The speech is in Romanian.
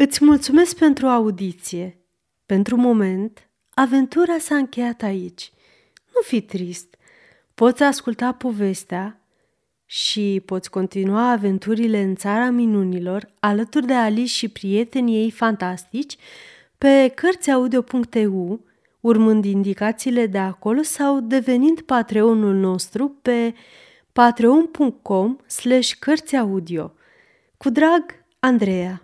Îți mulțumesc pentru audiție. Pentru moment, aventura s-a încheiat aici. Nu fi trist. Poți asculta povestea și poți continua aventurile în țara minunilor alături de Alice și prietenii ei fantastici pe cărțiaudio.eu, urmând indicațiile de acolo sau devenind patreonul nostru pe patreon.com slash cărțiaudio. Cu drag, Andreea